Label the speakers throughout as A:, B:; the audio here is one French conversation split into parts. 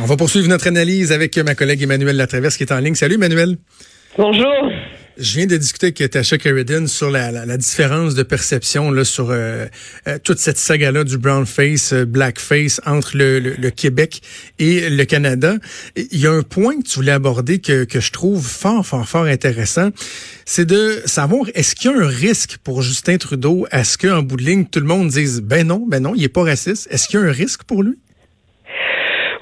A: On va poursuivre notre analyse avec ma collègue Emmanuel Latraverse qui est en ligne. Salut Emmanuel.
B: Bonjour.
A: Je viens de discuter avec Tasha Sheridan sur la, la, différence de perception là, sur euh, euh, toute cette saga-là du brown face, euh, black face entre le, le, Québec et le Canada. Il y a un point que tu voulais aborder que, que je trouve fort, fort, fort intéressant. C'est de savoir est-ce qu'il y a un risque pour Justin Trudeau à ce qu'en bout de ligne, tout le monde dise ben non, ben non, il est pas raciste. Est-ce qu'il y a un risque pour lui?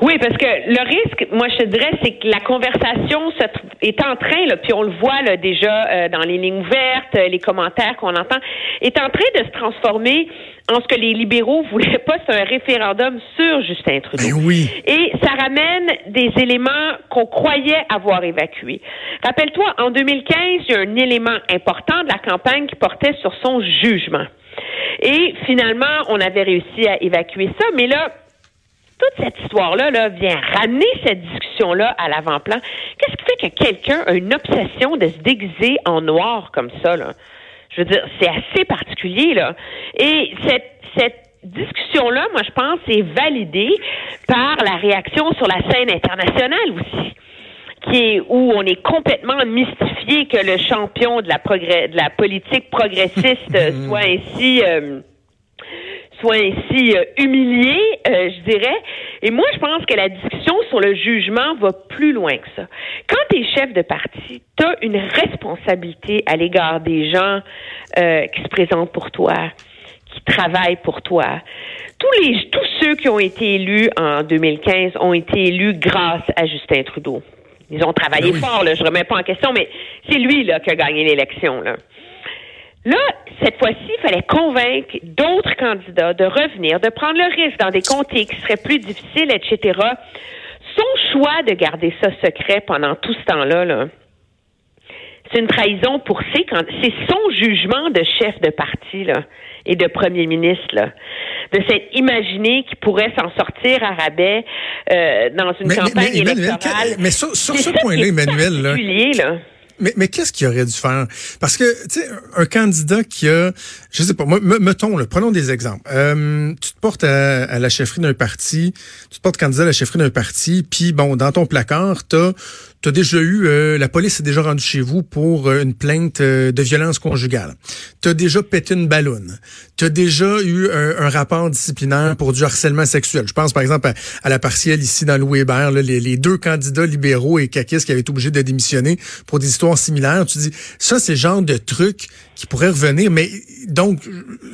B: Oui, parce que le risque, moi je te dirais, c'est que la conversation est en train, là, puis on le voit là, déjà euh, dans les lignes ouvertes, les commentaires qu'on entend, est en train de se transformer en ce que les libéraux voulaient pas, c'est un référendum sur Justin Trudeau.
A: Ben oui.
B: Et ça ramène des éléments qu'on croyait avoir évacués. Rappelle-toi, en 2015, il y a un élément important de la campagne qui portait sur son jugement. Et finalement, on avait réussi à évacuer ça, mais là, toute cette histoire-là là, vient ramener cette discussion-là à l'avant-plan. Qu'est-ce qui fait que quelqu'un a une obsession de se déguiser en noir comme ça? Là? Je veux dire, c'est assez particulier. là. Et cette, cette discussion-là, moi, je pense, est validée par la réaction sur la scène internationale aussi. Qui est, où on est complètement mystifié que le champion de la, progrès, de la politique progressiste soit ainsi euh, soit ainsi euh, humilié, euh, je dirais. Et moi, je pense que la discussion sur le jugement va plus loin que ça. Quand tu es chef de parti, tu as une responsabilité à l'égard des gens euh, qui se présentent pour toi, qui travaillent pour toi. Tous les tous ceux qui ont été élus en 2015 ont été élus grâce à Justin Trudeau. Ils ont travaillé ben fort, là, je remets pas en question, mais c'est lui là qui a gagné l'élection là. Là, cette fois-ci, il fallait convaincre d'autres candidats de revenir, de prendre le risque dans des comtés qui seraient plus difficiles, etc. Son choix de garder ça secret pendant tout ce temps-là, -là, c'est une trahison pour ses c'est son jugement de chef de parti là, et de premier ministre là, de s'être imaginé qu'il pourrait s'en sortir à rabais euh, dans une campagne électorale.
A: mais sur, ce point-là, Emmanuel, là, mais, mais qu'est-ce qu'il aurait dû faire? Parce que, tu sais, un candidat qui a, je sais pas, mettons, le, prenons des exemples. Euh, tu te portes à, la chefferie d'un parti, tu te portes candidat à la chefferie d'un parti, puis bon, dans ton placard, t'as tu as déjà eu, euh, la police est déjà rendue chez vous pour euh, une plainte euh, de violence conjugale. Tu as déjà pété une ballonne. Tu as déjà eu un, rapport disciplinaire pour du harcèlement sexuel. Je pense par exemple à, la partielle ici dans Louis Hébert, les, les, deux candidats libéraux et caquistes qui avaient été obligés de démissionner pour des histoires similaires. Tu dis, ça c'est le genre de truc qui pourrait revenir. Mais donc,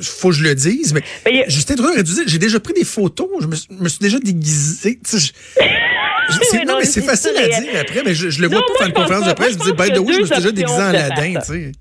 A: faut que je le dise, mais, Justin Trudeau aurait dû dire, j'ai déjà pris des photos, je me, suis déjà déguisé. mais c'est facile à dire après, mais je, je le vois pas faire une conférence de presse dire, by the way, je me suis déjà déguisé en Aladdin, tu sais.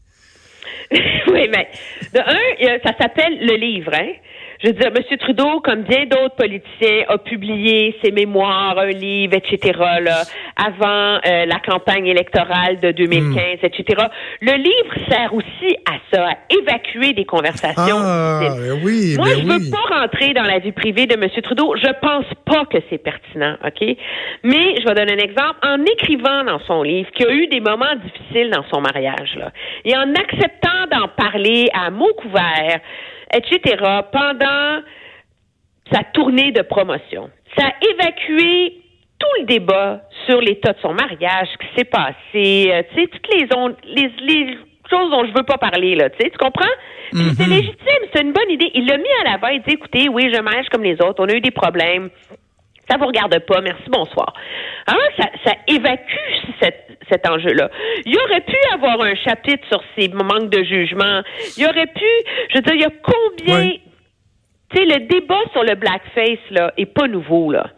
B: oui, mais de un, ça s'appelle le livre, hein? Je veux dire, M. Trudeau, comme bien d'autres politiciens, a publié ses mémoires, un livre, etc., là, avant euh, la campagne électorale de 2015, hmm. etc. Le livre sert aussi à ça, à évacuer des conversations.
A: Ah, ben oui,
B: Moi,
A: ben
B: je veux pas rentrer dans la vie privée de M. Trudeau. Je pense pas que c'est pertinent, OK? Mais je vais donner un exemple. En écrivant dans son livre qu'il y a eu des moments difficiles dans son mariage, là, et en acceptant d'en parler à mots couverts, etc., pendant sa tournée de promotion. Ça a évacué tout le débat sur l'état de son mariage, ce qui s'est passé, euh, tu sais, toutes les, les, les choses dont je veux pas parler, là, tu sais, tu comprends? C'est légitime, c'est une bonne idée. Il l'a mis à l'avant, il dit, écoutez, oui, je mariage comme les autres, on a eu des problèmes, ça vous regarde pas, merci, bonsoir. Alors, ça, ça évacue cet enjeu-là. Il y aurait pu avoir un chapitre sur ces manques de jugement. Il y aurait pu, je veux dire, il y a combien... Tu sais, le débat sur le blackface, là, est pas nouveau, là.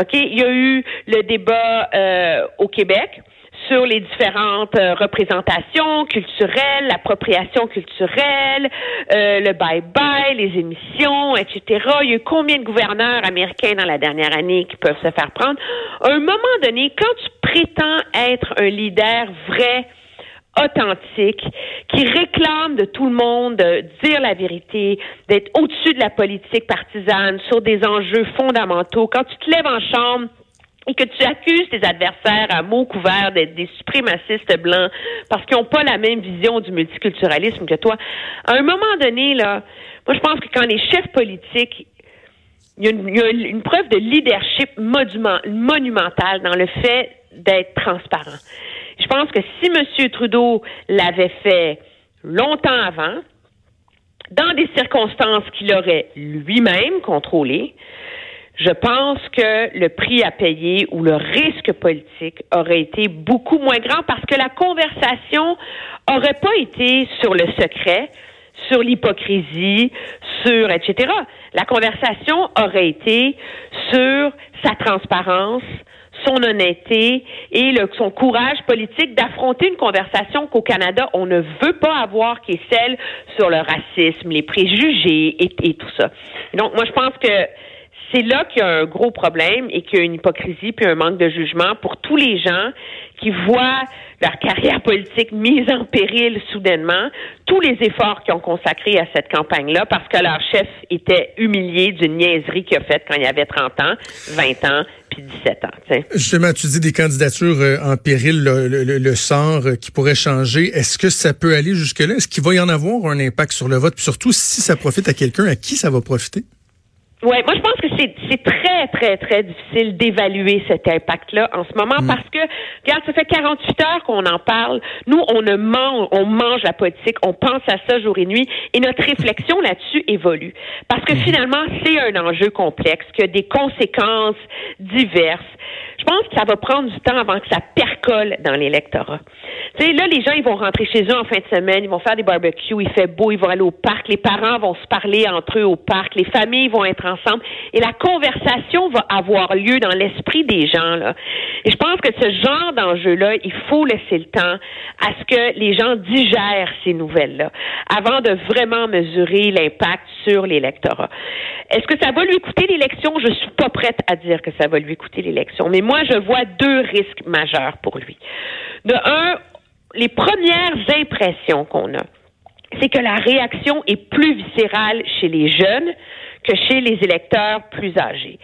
B: OK? Il y a eu le débat euh, au Québec sur les différentes euh, représentations culturelles, l'appropriation culturelle, euh, le bye-bye, les émissions, etc. Il y a eu combien de gouverneurs américains dans la dernière année qui peuvent se faire prendre? À un moment donné, quand tu prétends être un leader vrai, authentique, qui réclame de tout le monde de dire la vérité, d'être au-dessus de la politique partisane sur des enjeux fondamentaux. Quand tu te lèves en chambre et que tu accuses tes adversaires à mots couverts d'être des suprémacistes blancs parce qu'ils n'ont pas la même vision du multiculturalisme que toi, à un moment donné, là, moi je pense que quand les chefs politiques il y, a une, preuve de leadership monumentale dans le fait d'être transparent. Je pense que si M. Trudeau l'avait fait longtemps avant, dans des circonstances qu'il aurait lui-même contrôlées, je pense que le prix à payer ou le risque politique aurait été beaucoup moins grand parce que la conversation aurait pas été sur le secret, sur l'hypocrisie, sur etc. La conversation aurait été sur sa transparence, son honnêteté et son courage politique d'affronter une conversation qu'au Canada, on ne veut pas avoir, qui est celle sur le racisme, les préjugés et, et tout ça. Donc, moi, je pense que c'est là qu'il y a un gros problème et qu'il y a une hypocrisie puis un manque de jugement pour tous les gens qui voient leur carrière politique mise en péril soudainement, tous les efforts qu'ils ont consacrés à cette campagne-là parce que leur chef était humilié d'une niaiserie qu'il a faite quand il avait 30 ans, 20 ans, puis 17 ans.
A: Justement, tu dis des candidatures euh, en péril, le, sort euh, qui pourrait changer. Est-ce que ça peut aller jusque-là? Est-ce qu'il va y en avoir un impact sur le vote? Puis surtout, si ça profite à quelqu'un, à qui ça va profiter?
B: Oui, moi je pense que c'est très, très, très difficile d'évaluer cet impact-là en ce moment mm. parce que, regarde, ça fait 48 heures qu'on en parle. Nous, on ne mange, on mange la politique, on pense à ça jour et nuit et notre réflexion là-dessus évolue. Parce que mm. finalement, c'est un enjeu complexe qui a des conséquences diverses. Je pense que ça va prendre du temps avant que ça percole dans l'électorat. Tu sais, là, les gens, ils vont rentrer chez eux en fin de semaine, ils vont faire des barbecues, il fait beau, ils vont aller au parc, les parents vont se parler entre eux au parc, les familles vont être ensemble et la conversation va avoir lieu dans l'esprit des gens. Et je pense que ce genre d'enjeu-là, il faut laisser le temps à ce que les gens digèrent ces nouvelles-là avant de vraiment mesurer l'impact sur l'électorat. Est-ce que ça va lui coûter l'élection? Je suis pas prête à dire que ça va lui coûter l'élection. Mais moi, je vois deux risques majeurs pour lui. De un, les premières impressions qu'on a, c'est que la réaction est plus viscérale chez les jeunes que chez les électeurs plus âgés.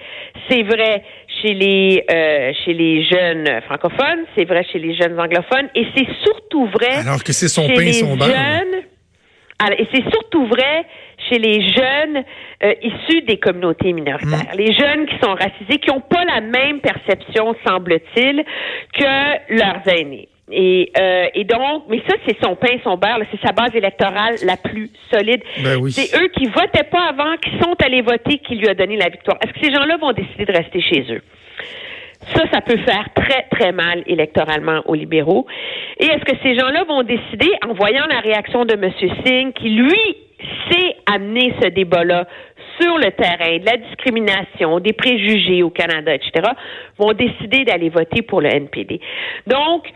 B: C'est vrai chez les euh, chez les jeunes francophones, c'est vrai chez les jeunes anglophones, et c'est surtout vrai
A: alors que c'est son
B: chez
A: pain,
B: les
A: son
B: jeunes. et c'est surtout vrai chez les jeunes euh, issus des communautés minoritaires, mm. les jeunes qui sont racisés, qui n'ont pas la même perception, semble-t-il, que leurs aînés. Et, euh, et donc, mais ça, c'est son pain, son beurre, c'est sa base électorale la plus solide.
A: Ben oui.
B: C'est eux qui votaient pas avant, qui sont allés voter, qui lui a donné la victoire. Est-ce que ces gens-là vont décider de rester chez eux? Ça, ça peut faire très, très mal électoralement aux libéraux. Et est-ce que ces gens-là vont décider, en voyant la réaction de M. Singh, qui, lui, sait amener ce débat-là sur le terrain de la discrimination, des préjugés au Canada, etc., vont décider d'aller voter pour le NPD. Donc,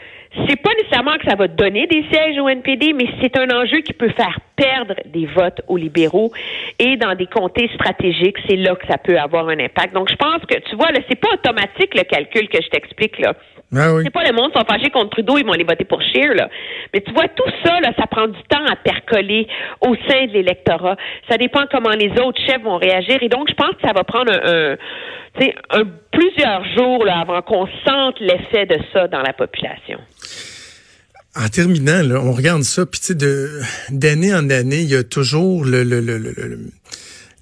B: c'est pas nécessairement que ça va donner des sièges au NPD, mais c'est un enjeu qui peut faire perdre des votes aux libéraux et dans des comtés stratégiques, c'est là que ça peut avoir un impact. Donc, je pense que, tu vois, là, c'est pas automatique le calcul que je t'explique, là.
A: Ah
B: c'est pas le monde sont fâchés contre Trudeau, ils vont aller voter pour Scheer, là. Mais tu vois, tout ça, là, ça prend du temps à percoler au sein de l'électorat. Ça dépend comment les autres chefs vont réagir. Et donc, je pense que ça va prendre un, un, plusieurs jours là, avant qu'on sente l'effet de ça dans la population.
A: En terminant, là, on regarde ça, puis tu sais, d'année en année, il y a toujours le,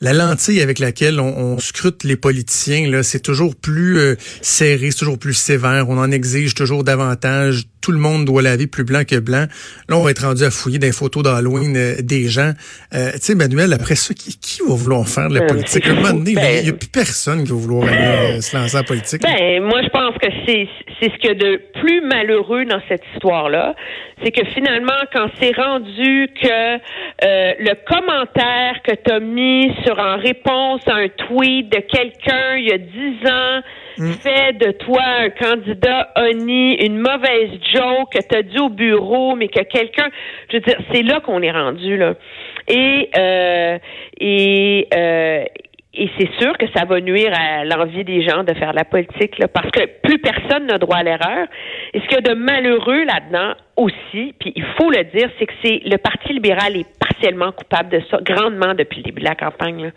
A: la lentille avec laquelle on, scrute les politiciens, c'est toujours plus euh, serré, c'est toujours plus sévère. On en exige toujours davantage. Tout le monde doit laver plus blanc que blanc. Là, on va être rendu à fouiller des photos d'Halloween euh, des gens. Euh, tu sais, Manuel, après ça, qui, qui, va vouloir faire de la politique? un moment donné, il n'y a plus personne qui va vouloir aller, se lancer en politique.
B: Ben, moi, je pense que c'est c'est ce qu'il y a de plus malheureux dans cette histoire-là. C'est que finalement, quand c'est rendu que le commentaire que tu as mis sur en réponse à un tweet de quelqu'un il y a dix ans mm. fait de toi un candidat honni, une mauvaise joke que tu as dit au bureau, mais que quelqu'un, je veux dire, c'est là qu'on est rendu là. Et euh, et euh, et c'est sûr que ça va nuire à l'envie des gens de faire la politique, là, parce que plus personne n'a droit à l'erreur. Et ce qu'il y a de malheureux là-dedans aussi, puis il faut le dire, c'est que c'est le Parti libéral est partiellement coupable de ça, grandement depuis le début de la campagne.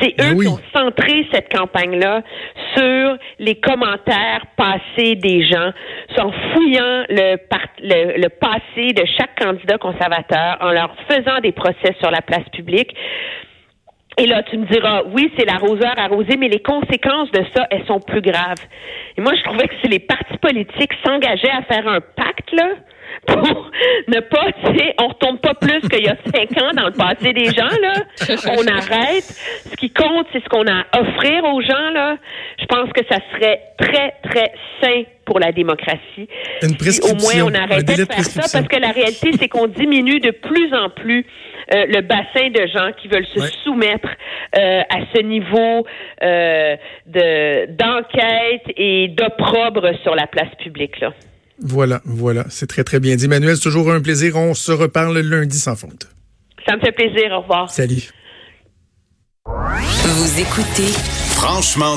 B: C'est eux qui ont centré cette campagne-là sur les commentaires passés des gens, en fouillant le, le, le passé de chaque candidat conservateur, en leur faisant des procès sur la place publique Et là, tu me diras, oui, c'est l'arroseur arrosé, mais les conséquences de ça, elles sont plus graves. Et moi, je trouvais que si les partis politiques s'engageaient à faire un pacte, là, pour ne pas, tu sais, on retombe pas plus qu'il y a cinq ans dans le passé des gens, là. On arrête. Ce qui compte, c'est ce qu'on a à offrir aux gens, là. Je pense que ça serait très, très sain pour la démocratie.
A: Une prescription.
B: au moins, on arrêtait de, faire ça parce que la réalité, c'est qu'on diminue de plus en plus euh, le bassin de gens qui veulent se soumettre euh, à ce niveau euh, de d'enquête et d'opprobre sur la place publique, là.
A: Voilà, voilà. C'est très, très bien dit. Manuel, c'est toujours un plaisir. On se reparle lundi sans faute.
B: Ça me fait plaisir. Au revoir.
A: Salut.
C: Vous écoutez Franchement